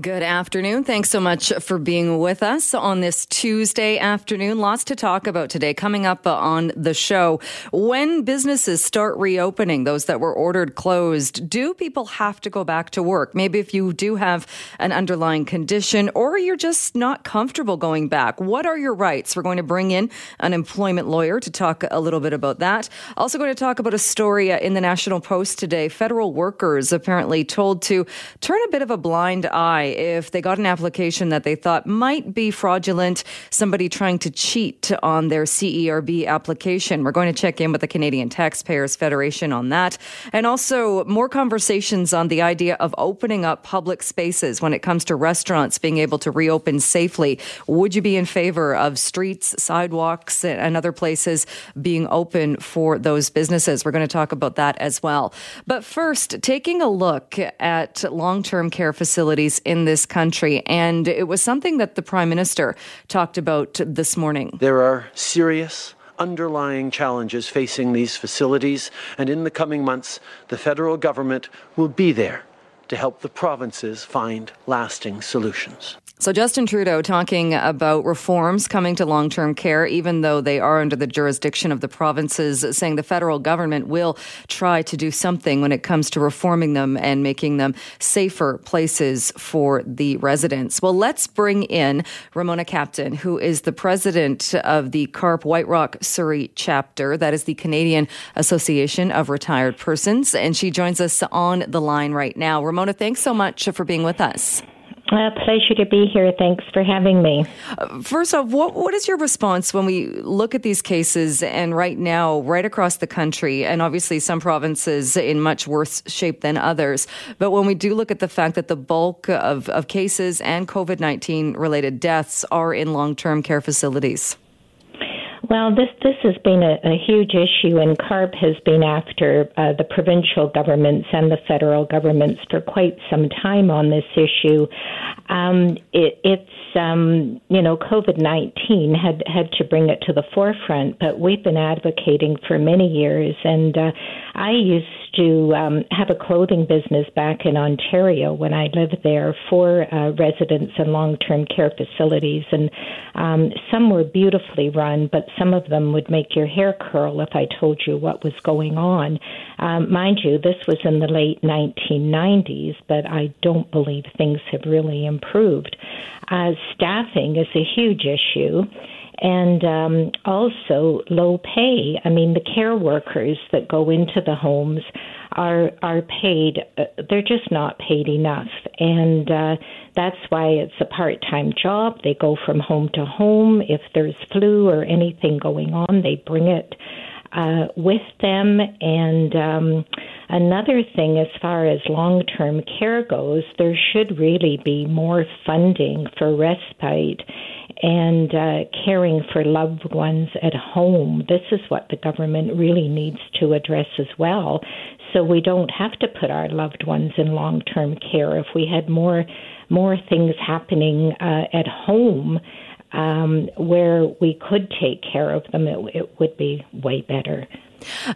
Good afternoon. Thanks so much for being with us on this Tuesday afternoon. Lots to talk about today. Coming up uh, on the show, when businesses start reopening, those that were ordered closed, do people have to go back to work? Maybe if you do have an underlying condition or you're just not comfortable going back, what are your rights? We're going to bring in an employment lawyer to talk a little bit about that. Also, going to talk about a story uh, in the National Post today. Federal workers apparently told to turn a bit of a blind eye if they got an application that they thought might be fraudulent, somebody trying to cheat on their CERB application. We're going to check in with the Canadian Taxpayers Federation on that. And also more conversations on the idea of opening up public spaces when it comes to restaurants being able to reopen safely. Would you be in favor of streets, sidewalks, and other places being open for those businesses? We're going to talk about that as well. But first, taking a look at long term care facilities in this country. And it was something that the Prime Minister talked about this morning. There are serious underlying challenges facing these facilities, and in the coming months, the federal government will be there to help the provinces find lasting solutions. So, Justin Trudeau talking about reforms coming to long term care, even though they are under the jurisdiction of the provinces, saying the federal government will try to do something when it comes to reforming them and making them safer places for the residents. Well, let's bring in Ramona Kaptyn, who is the president of the CARP White Rock Surrey chapter. That is the Canadian Association of Retired Persons. And she joins us on the line right now. Ramona, thanks so much for being with us. A pleasure to be here. Thanks for having me. First off, what, what is your response when we look at these cases and right now, right across the country, and obviously some provinces in much worse shape than others, but when we do look at the fact that the bulk of, of cases and COVID 19 related deaths are in long term care facilities? Well, this this has been a, a huge issue, and CARP has been after uh, the provincial governments and the federal governments for quite some time on this issue. Um, it, it's um, you know COVID nineteen had had to bring it to the forefront, but we've been advocating for many years, and uh, I used to um, have a clothing business back in Ontario when I lived there for uh, residents and long term care facilities. And um, some were beautifully run, but some of them would make your hair curl if I told you what was going on. Um, mind you, this was in the late 1990s, but I don't believe things have really improved. Uh, staffing is a huge issue and um, also low pay. I mean, the care workers that go into the homes are are paid. Uh, they're just not paid enough, and uh, that's why it's a part time job. They go from home to home. If there's flu or anything going on, they bring it uh, with them. And um, another thing, as far as long term care goes, there should really be more funding for respite and uh, caring for loved ones at home. This is what the government really needs to address as well. So we don't have to put our loved ones in long term care. If we had more more things happening uh, at home um, where we could take care of them, it, it would be way better.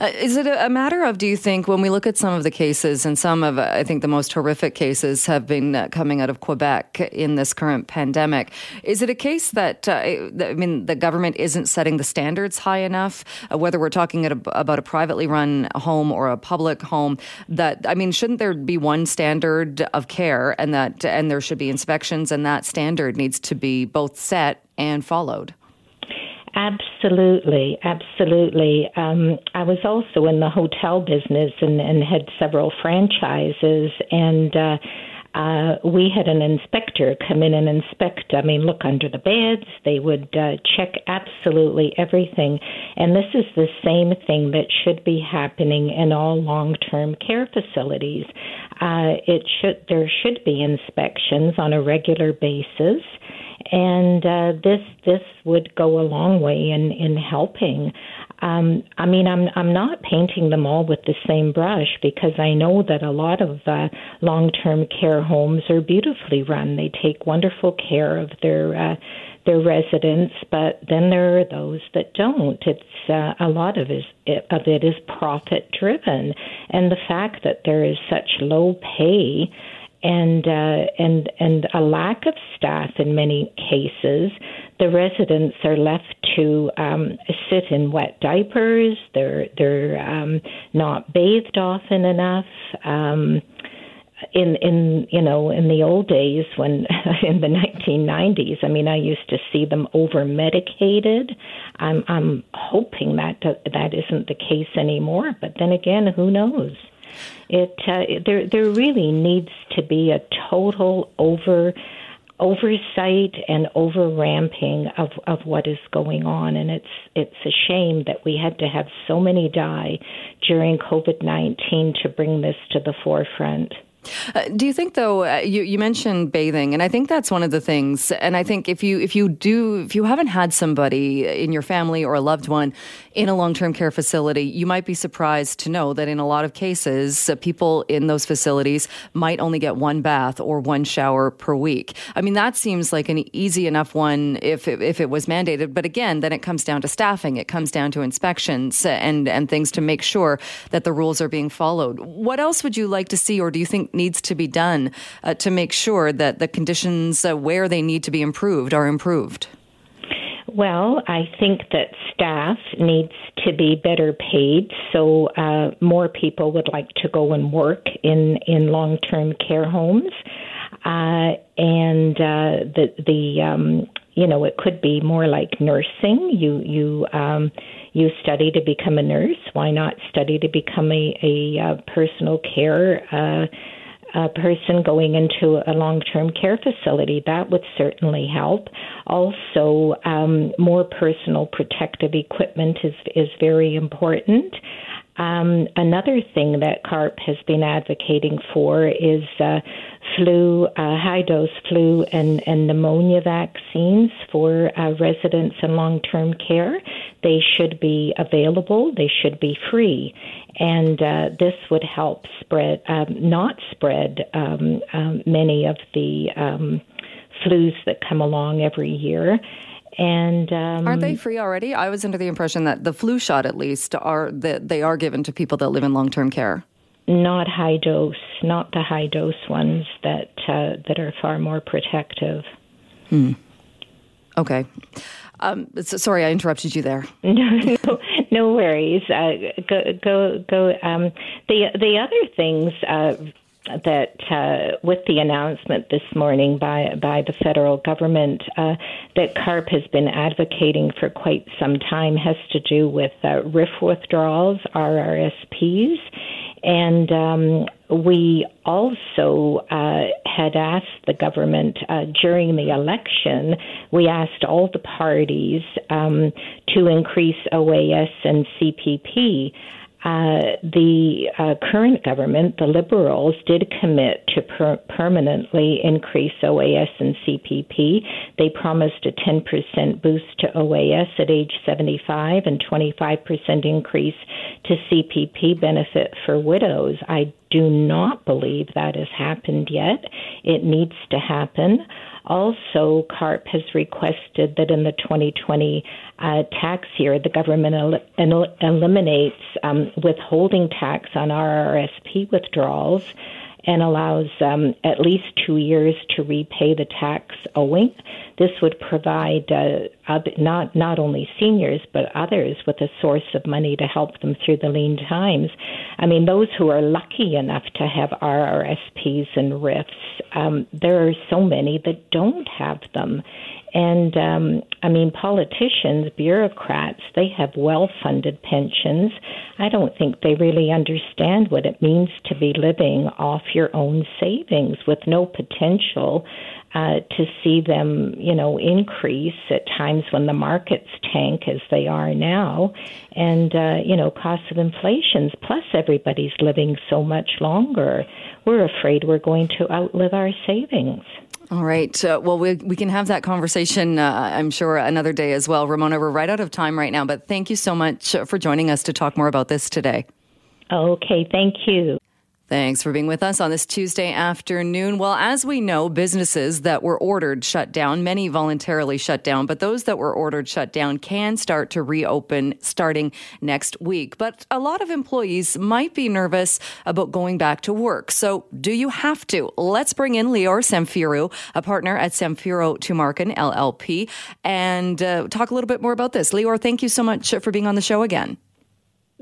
Uh, is it a, matter of, do you think, when we look at some of the cases, and some of, I think, the most horrific cases have been uh, coming out of Quebec in this current pandemic, is it a case that, uh, I mean, the government isn't setting the standards high enough, uh, whether we're talking a, about a privately run home or a public home, that, I mean, shouldn't there be one standard of care and that, and there should be inspections and that standard needs to be both set and followed? Absolutely, absolutely. Um, I was also in the hotel business and, and had several franchises, and uh, uh, we had an inspector come in and inspect. I mean, look under the beds. They would uh, check absolutely everything, and this is the same thing that should be happening in all long-term care facilities. Uh, it should there should be inspections on a regular basis and uh, this this would go a long way in in helping. Um, I mean, I'm I'm not painting them all with the same brush because I know that a lot of uh, long-term care homes are beautifully run. They take wonderful care of their uh, their residents, but then there are those that don't. It's uh, a lot of is of it is profit driven, and the fact that there is such low pay and uh, and and a lack of staff in many cases. The residents are left to um, sit in wet diapers. They're they're um, not bathed often enough. Um, in in you know in the old days when in the 1990s i mean i used to see them over medicated i'm i'm hoping that that isn't the case anymore but then again who knows? It uh, there there really needs to be a total over oversight and over ramping of of what is going on and it's it's a shame that we had to have so many die during covid-19 to bring this to the forefront uh, do you think, though, uh, you, you mentioned bathing, and I think that's one of the things. And I think if you if you do if you haven't had somebody in your family or a loved one in a long term care facility, you might be surprised to know that in a lot of cases, uh, people in those facilities might only get one bath or one shower per week. I mean, that seems like an easy enough one if it, if it was mandated. But again, then it comes down to staffing. It comes down to inspections and and things to make sure that the rules are being followed. What else would you like to see, or do you think needs to be done uh, to make sure that the conditions uh, where they need to be improved are improved? Well, I think that staff needs to be better paid, so uh, more people would like to go and work in in long term care homes, uh, and uh, the the um, you know it could be more like nursing. You you um, you study to become a nurse. Why not study to become a a, uh, personal care? Uh, a person going into a long term care facility. That would certainly help. Also, um, more personal protective equipment is, is very important. Um, another thing that CARP has been advocating for is uh, flu, uh, high dose flu and, and pneumonia vaccines for uh, residents in long term care. They should be available, they should be free. And uh, this would help spread, um, not spread um, um, many of the um, flus that come along every year. And um, are they free already? I was under the impression that the flu shot, at least, are that they are given to people that live in long term care. Not high dose, not the high dose ones that uh, that are far more protective. Hmm. Okay. Um, so, sorry, I interrupted you there. No, no, no worries. Uh, go, go, go. Um, the the other things uh, that uh, with the announcement this morning by by the federal government uh, that CARP has been advocating for quite some time has to do with uh, RRIF withdrawals, RRSPs, and um, we also uh, had asked the government uh, during the election. We asked all the parties um, to increase OAS and CPP. Uh, the uh, current government, the Liberals, did commit to per- permanently increase OAS and CPP. They promised a 10% boost to OAS at age 75 and 25% increase to CPP benefit for widows. I do not believe that has happened yet. It needs to happen. Also, CARP has requested that in the 2020 uh, tax year, the government el- el- eliminates um, withholding tax on RRSP withdrawals and allows um, at least two years to repay the tax owing. This would provide uh, not not only seniors but others with a source of money to help them through the lean times. I mean, those who are lucky enough to have RRSPs and RRIFs, um, there are so many that don't have them, and um, I mean, politicians, bureaucrats, they have well funded pensions. I don't think they really understand what it means to be living off your own savings with no potential uh, to see them, you know, increase at times when the markets tank as they are now, and uh, you know, cost of inflations. Plus, everybody's living so much longer. We're afraid we're going to outlive our savings. All right. Uh, well, we, we can have that conversation, uh, I'm sure, another day as well. Ramona, we're right out of time right now, but thank you so much for joining us to talk more about this today. Okay. Thank you. Thanks for being with us on this Tuesday afternoon. Well, as we know, businesses that were ordered shut down, many voluntarily shut down, but those that were ordered shut down can start to reopen starting next week. But a lot of employees might be nervous about going back to work. So, do you have to? Let's bring in Lior Samfiru, a partner at Samfiru Tumarkin LLP, and uh, talk a little bit more about this. Lior, thank you so much for being on the show again.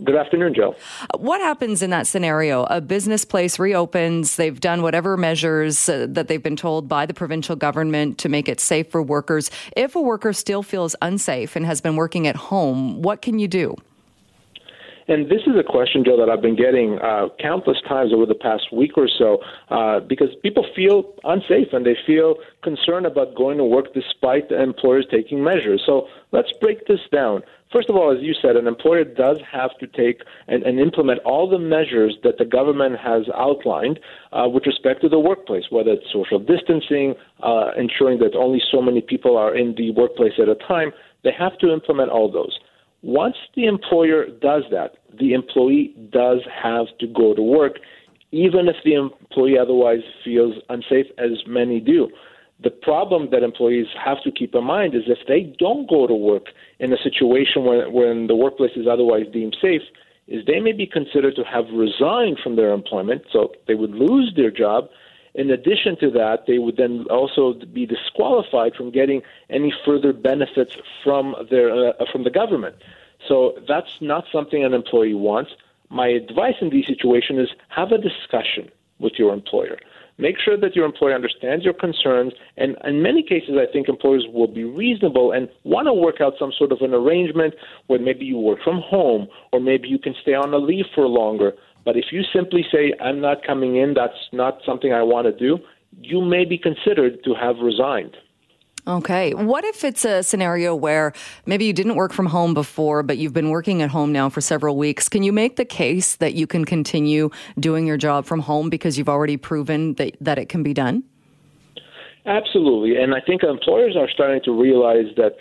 Good afternoon, Joe. What happens in that scenario? A business place reopens, they've done whatever measures uh, that they've been told by the provincial government to make it safe for workers. If a worker still feels unsafe and has been working at home, what can you do? And this is a question, Joe, that I've been getting uh, countless times over the past week or so uh, because people feel unsafe and they feel concerned about going to work despite the employers taking measures. So let's break this down. First of all, as you said, an employer does have to take and, and implement all the measures that the government has outlined uh, with respect to the workplace, whether it's social distancing, uh, ensuring that only so many people are in the workplace at a time. They have to implement all those. Once the employer does that, the employee does have to go to work, even if the employee otherwise feels unsafe, as many do. The problem that employees have to keep in mind is if they don't go to work in a situation when, when the workplace is otherwise deemed safe, is they may be considered to have resigned from their employment, so they would lose their job. In addition to that, they would then also be disqualified from getting any further benefits from their uh, from the government. So that's not something an employee wants. My advice in these situations is have a discussion with your employer. Make sure that your employer understands your concerns. And in many cases, I think employers will be reasonable and want to work out some sort of an arrangement where maybe you work from home or maybe you can stay on a leave for longer. But if you simply say, I'm not coming in, that's not something I want to do, you may be considered to have resigned. Okay. What if it's a scenario where maybe you didn't work from home before, but you've been working at home now for several weeks? Can you make the case that you can continue doing your job from home because you've already proven that, that it can be done? Absolutely. And I think employers are starting to realize that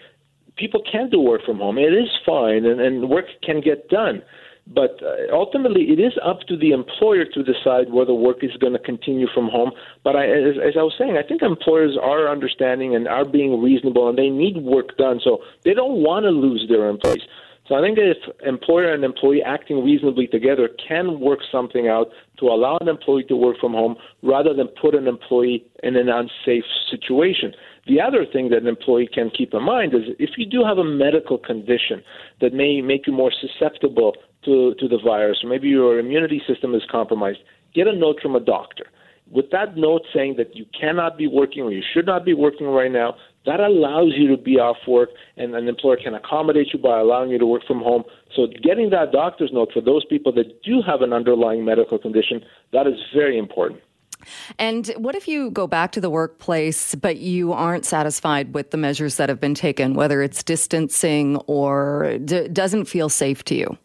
people can do work from home. It is fine, and, and work can get done. But uh, ultimately, it is up to the employer to decide whether work is going to continue from home. But I, as, as I was saying, I think employers are understanding and are being reasonable, and they need work done, so they don't want to lose their employees. So I think if employer and employee acting reasonably together can work something out to allow an employee to work from home rather than put an employee in an unsafe situation. The other thing that an employee can keep in mind is if you do have a medical condition that may make you more susceptible to, to the virus, or maybe your immunity system is compromised, get a note from a doctor. With that note saying that you cannot be working or you should not be working right now, that allows you to be off work and an employer can accommodate you by allowing you to work from home. So getting that doctor's note for those people that do have an underlying medical condition, that is very important. And what if you go back to the workplace, but you aren't satisfied with the measures that have been taken, whether it's distancing or d- doesn't feel safe to you?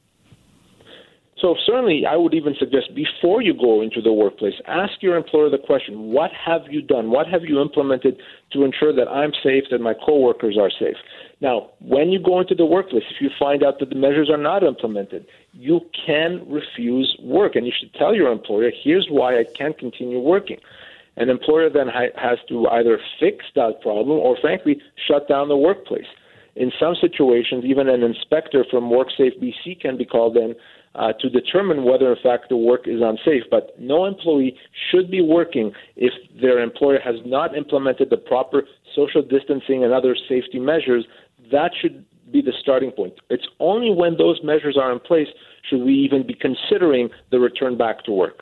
So certainly, I would even suggest before you go into the workplace, ask your employer the question: What have you done? What have you implemented to ensure that I'm safe, that my coworkers are safe? Now, when you go into the workplace, if you find out that the measures are not implemented, you can refuse work, and you should tell your employer, "Here's why I can't continue working." An employer then ha- has to either fix that problem or, frankly, shut down the workplace. In some situations, even an inspector from WorkSafe BC can be called in uh, to determine whether, in fact, the work is unsafe. But no employee should be working if their employer has not implemented the proper social distancing and other safety measures. That should be the starting point. It's only when those measures are in place should we even be considering the return back to work.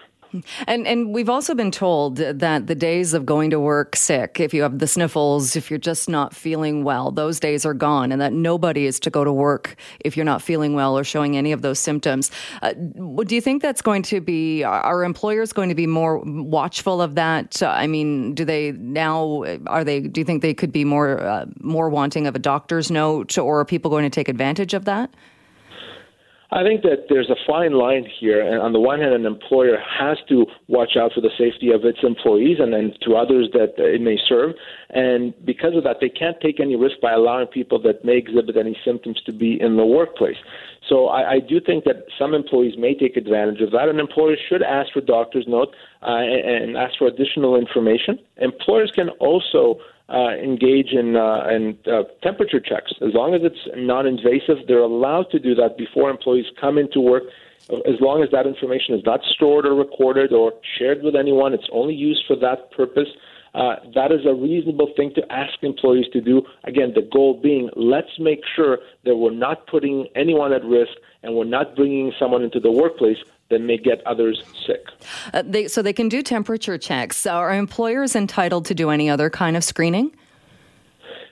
And and we've also been told that the days of going to work sick, if you have the sniffles, if you're just not feeling well, those days are gone, and that nobody is to go to work if you're not feeling well or showing any of those symptoms. Uh, do you think that's going to be? Are employers going to be more watchful of that? Uh, I mean, do they now? Are they? Do you think they could be more uh, more wanting of a doctor's note, or are people going to take advantage of that? I think that there's a fine line here. And on the one hand, an employer has to watch out for the safety of its employees and then to others that it may serve. And because of that, they can't take any risk by allowing people that may exhibit any symptoms to be in the workplace. So I, I do think that some employees may take advantage of that, and employers should ask for doctor's note uh, and, and ask for additional information. Employers can also uh, engage in, uh, in uh, temperature checks. As long as it's non invasive, they're allowed to do that before employees come into work. As long as that information is not stored or recorded or shared with anyone, it's only used for that purpose. Uh, that is a reasonable thing to ask employees to do. Again, the goal being let's make sure that we're not putting anyone at risk and we're not bringing someone into the workplace that may get others sick. Uh, they, so they can do temperature checks. Are employers entitled to do any other kind of screening?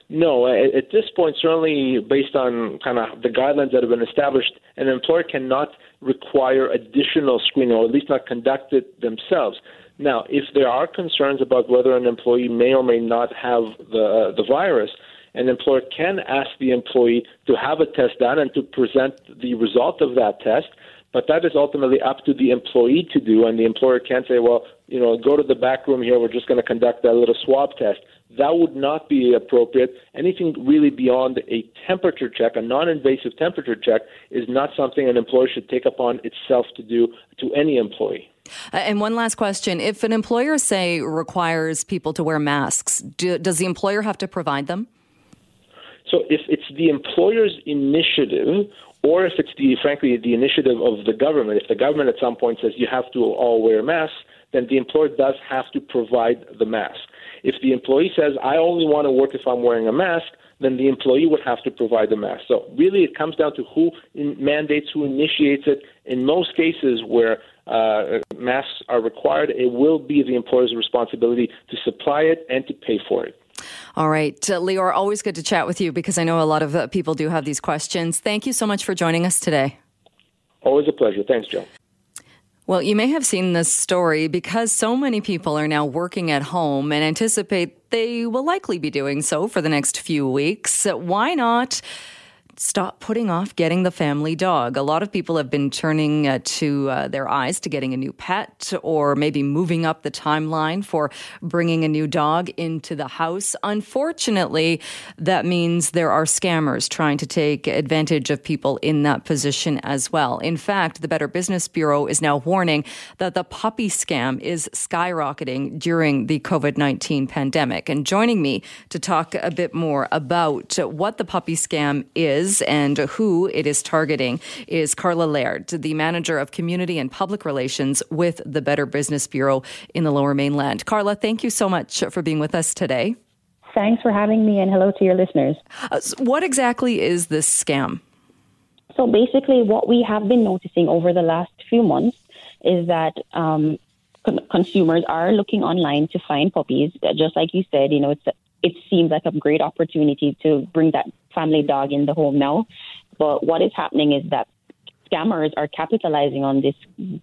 No, at this point, certainly based on kind of the guidelines that have been established, an employer cannot require additional screening, or at least not conduct it themselves. Now, if there are concerns about whether an employee may or may not have the uh, the virus, an employer can ask the employee to have a test done and to present the result of that test. But that is ultimately up to the employee to do, and the employer can't say, well, you know, go to the back room here, we're just going to conduct that little swab test. That would not be appropriate. Anything really beyond a temperature check, a non invasive temperature check, is not something an employer should take upon itself to do to any employee. Uh, and one last question. If an employer, say, requires people to wear masks, do, does the employer have to provide them? So if it's the employer's initiative or if it's the frankly the initiative of the government, if the government at some point says you have to all wear masks, then the employer does have to provide the mask. If the employee says I only want to work if I'm wearing a mask, then the employee would have to provide the mask. So really, it comes down to who mandates, who initiates it. In most cases where uh, masks are required, it will be the employer's responsibility to supply it and to pay for it. All right. Uh, Lior, always good to chat with you because I know a lot of uh, people do have these questions. Thank you so much for joining us today. Always a pleasure. Thanks, Joe. Well, you may have seen this story because so many people are now working at home and anticipate they will likely be doing so for the next few weeks. Why not? Stop putting off getting the family dog. A lot of people have been turning uh, to uh, their eyes to getting a new pet or maybe moving up the timeline for bringing a new dog into the house. Unfortunately, that means there are scammers trying to take advantage of people in that position as well. In fact, the Better Business Bureau is now warning that the puppy scam is skyrocketing during the COVID 19 pandemic. And joining me to talk a bit more about what the puppy scam is is and who it is targeting is Karla Laird, the manager of community and public relations with the Better Business Bureau in the Lower Mainland. Carla, thank you so much for being with us today. Thanks for having me, and hello to your listeners. Uh, what exactly is this scam? So, basically, what we have been noticing over the last few months is that um, con- consumers are looking online to find puppies. Just like you said, you know, it's it seems like a great opportunity to bring that family dog in the home now. But what is happening is that scammers are capitalizing on this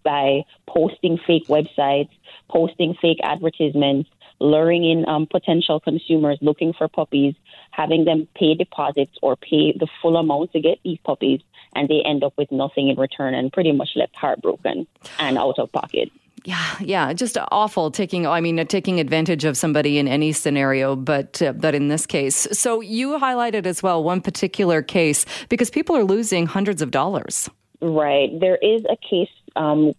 by posting fake websites, posting fake advertisements, luring in um, potential consumers looking for puppies, having them pay deposits or pay the full amount to get these puppies, and they end up with nothing in return and pretty much left heartbroken and out of pocket. Yeah, yeah, just awful taking. I mean, taking advantage of somebody in any scenario, but uh, but in this case. So you highlighted as well one particular case because people are losing hundreds of dollars. Right. There is a case um,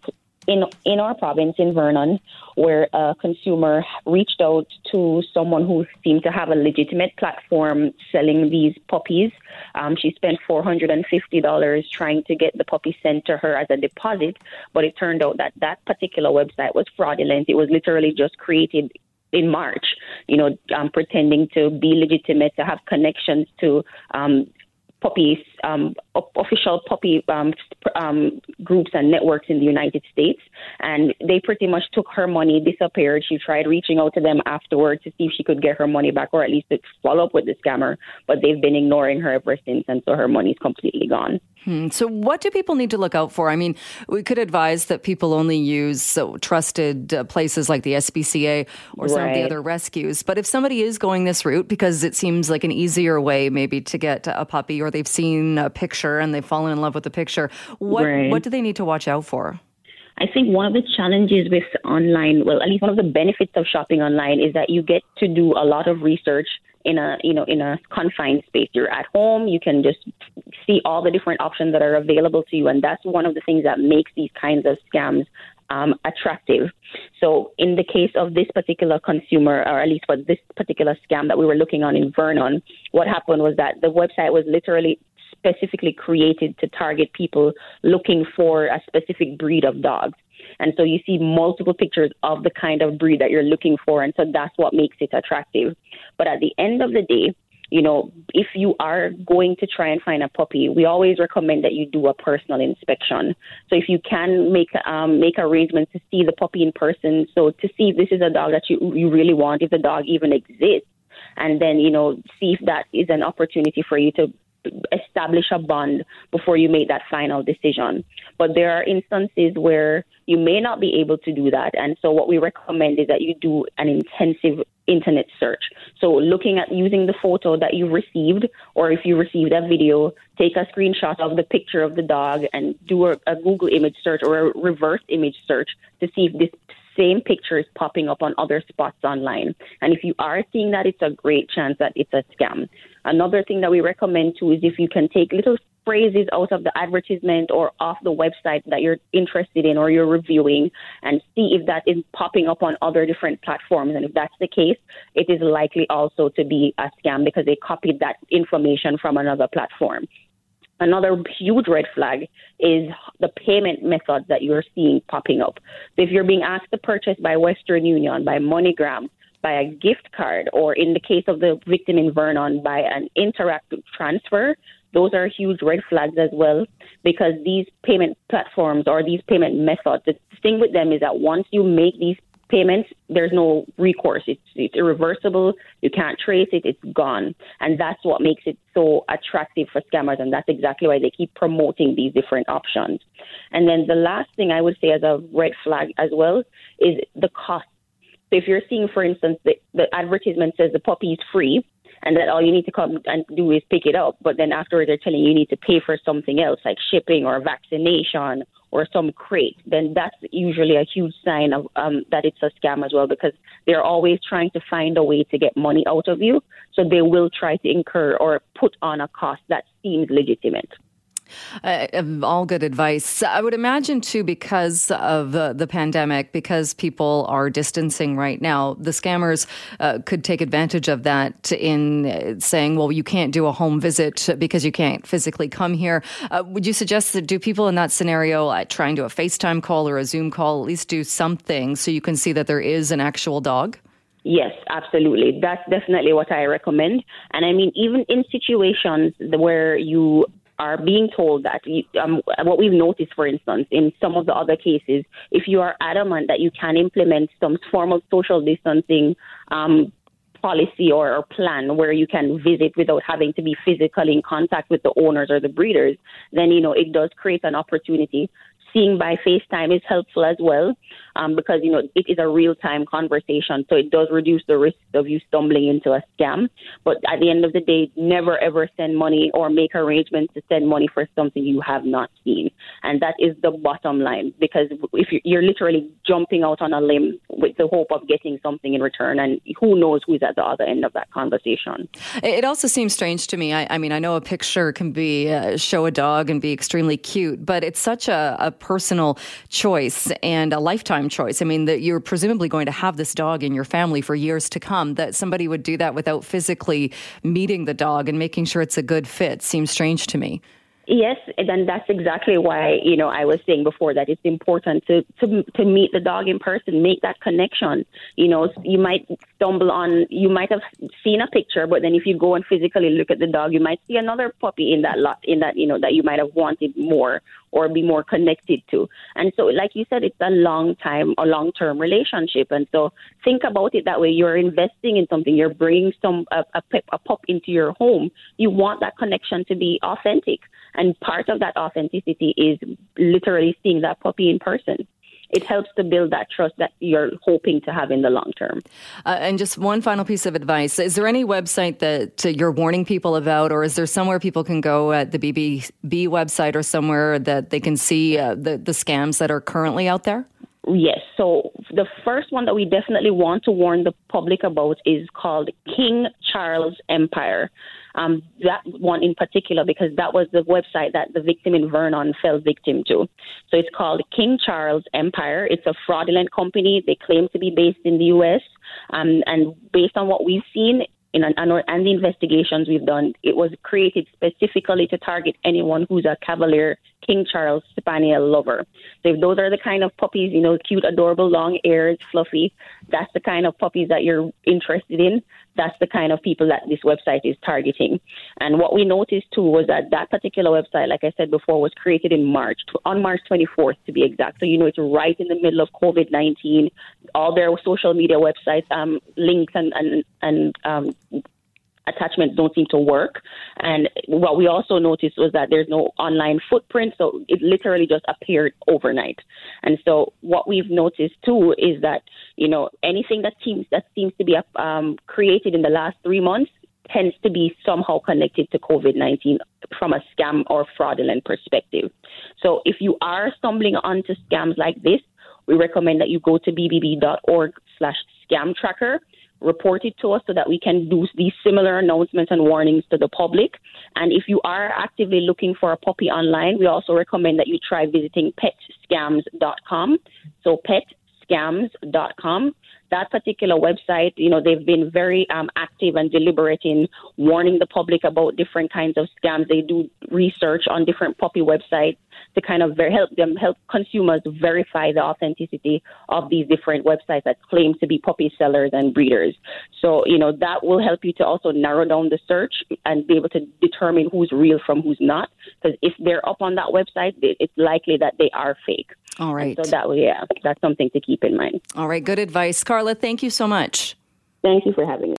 in in our province in Vernon where a consumer reached out to someone who seemed to have a legitimate platform selling these puppies. Um, she spent four hundred and fifty dollars trying to get the puppy sent to her as a deposit, but it turned out that that particular website was fraudulent. It was literally just created in March, you know, um, pretending to be legitimate, to have connections to um, puppies, um, official poppy um, um, groups and networks in the United States. And they pretty much took her money, disappeared. She tried reaching out to them afterwards to see if she could get her money back or at least to follow up with the scammer. But they've been ignoring her ever since. And so her money's completely gone. Hmm. So, what do people need to look out for? I mean, we could advise that people only use so trusted uh, places like the SPCA or some of the other rescues. But if somebody is going this route because it seems like an easier way, maybe to get a puppy, or they've seen seen a picture and they've fallen in love with the picture. What Right. what do they need to watch out for? I think one of the challenges with online, well, at least one of the benefits of shopping online is that you get to do a lot of research in a, you know, in a confined space. You're at home, you can just see all the different options that are available to you, and that's one of the things that makes these kinds of scams um, attractive. So, in the case of this particular consumer, or at least for this particular scam that we were looking on in Vernon, what happened was that the website was literally specifically created to target people looking for a specific breed of dogs. And so you see multiple pictures of the kind of breed that you're looking for. And so that's what makes it attractive. But at the end of the day, you know, if you are going to try and find a puppy, we always recommend that you do a personal inspection. So if you can make um, make arrangements to see the puppy in person, so to see if this is a dog that you you really want, if the dog even exists, and then you know see if that is an opportunity for you to establish a bond before you make that final decision. But there are instances where you may not be able to do that. And so what we recommend is that you do an intensive internet search. So looking at using the photo that you received, or if you received a video, take a screenshot of the picture of the dog and do a, a Google image search or a reverse image search to see if this same picture is popping up on other spots online. And if you are seeing that, it's a great chance that it's a scam. Another thing that we recommend too is if you can take little phrases out of the advertisement or off the website that you're interested in or you're reviewing and see if that is popping up on other different platforms. And if that's the case, it is likely also to be a scam because they copied that information from another platform. Another huge red flag is the payment methods that you're seeing popping up. So if you're being asked to purchase by Western Union, by MoneyGram, by a gift card, or in the case of the victim in Vernon, by an interactive transfer, those are huge red flags as well because these payment platforms or these payment methods, the thing with them is that once you make these payments, there's no recourse. It's, it's irreversible. You can't trace it. It's gone. And that's what makes it so attractive for scammers. And that's exactly why they keep promoting these different options. And then the last thing I would say as a red flag as well is the cost. So if you're seeing, for instance, the, the advertisement says the puppy is free, and that all you need to come and do is pick it up, but then afterwards they're telling you you need to pay for something else like shipping or vaccination or some crate, then that's usually a huge sign of um, that it's a scam as well because they're always trying to find a way to get money out of you. So they will try to incur or put on a cost that seems legitimate. Uh, all good advice. I would imagine, too, because of uh, the pandemic, because people are distancing right now, the scammers uh, could take advantage of that in uh, saying, well, you can't do a home visit because you can't physically come here. Uh, would you suggest that do people in that scenario uh, try and do a FaceTime call or a Zoom call, at least do something so you can see that there is an actual dog? Yes, absolutely. That's definitely what I recommend. And I mean, even in situations where you are being told that um, what we've noticed, for instance, in some of the other cases, if you are adamant that you can implement some form of social distancing um, policy or, or plan where you can visit without having to be physically in contact with the owners or the breeders, then you know it does create an opportunity. Seeing by FaceTime is helpful as well um, because you know it is a real time conversation, so it does reduce the risk of you stumbling into a scam. But at the end of the day, never ever send money or make arrangements to send money for something you have not seen, and that is the bottom line. Because if you're, you're literally jumping out on a limb with the hope of getting something in return, and who knows who's at the other end of that conversation. It also seems strange to me. I, I mean, I know a picture can be uh, show a dog and be extremely cute, but it's such a, a personal choice and a lifetime choice. I mean, that you're presumably going to have this dog in your family for years to come. That somebody would do that without physically meeting the dog and making sure it's a good fit seems strange to me. Yes, and that's exactly why you know I was saying before that it's important to to to meet the dog in person, make that connection. You know, you might stumble on, you might have seen a picture, but then if you go and physically look at the dog, you might see another puppy in that lot, in that you know that you might have wanted more or be more connected to. And so, like you said, it's a long time, a long term relationship. And so, think about it that way. You're investing in something. You're bringing some a, a, pep, a pup into your home. You want that connection to be authentic. And part of that authenticity is literally seeing that puppy in person. It helps to build that trust that you're hoping to have in the long term. Uh, and just one final piece of advice: Is there any website that uh, you're warning people about, or is there somewhere people can go at the BBB website or somewhere that they can see uh, the the scams that are currently out there? Yes. So the first one that we definitely want to warn the public about is called King Charles Empire. Um, that one in particular, because that was the website that the victim in Vernon fell victim to. So it's called King Charles Empire. It's a fraudulent company. They claim to be based in the U.S. Um, and based on what we've seen, in an, and the investigations we've done, it was created specifically to target anyone who's a Cavalier King Charles Spaniel lover. So if those are the kind of puppies, you know, cute, adorable, long ears, fluffy, that's the kind of puppies that you're interested in. That's the kind of people that this website is targeting. And what we noticed too was that that particular website, like I said before, was created in March, on March 24th to be exact. So, you know, it's right in the middle of COVID 19. All their social media websites, um, links and, and, and um, attachments don't seem to work. And what we also noticed was that there's no online footprint, so it literally just appeared overnight. And so what we've noticed too is that you know anything that seems that seems to be um, created in the last three months tends to be somehow connected to COVID 19 from a scam or fraudulent perspective. So if you are stumbling onto scams like this, we recommend that you go to bbb.org slash scam tracker report it to us so that we can do these similar announcements and warnings to the public. And if you are actively looking for a puppy online, we also recommend that you try visiting petscams.com. So petscams.com that particular website, you know, they've been very um, active and deliberate in warning the public about different kinds of scams. They do research on different puppy websites to kind of very help them help consumers verify the authenticity of these different websites that claim to be puppy sellers and breeders. So, you know, that will help you to also narrow down the search and be able to determine who's real from who's not. Because if they're up on that website, it's likely that they are fake. All right. And so that yeah, that's something to keep in mind. All right. Good advice. Karla, thank you so much. Thank you for having me.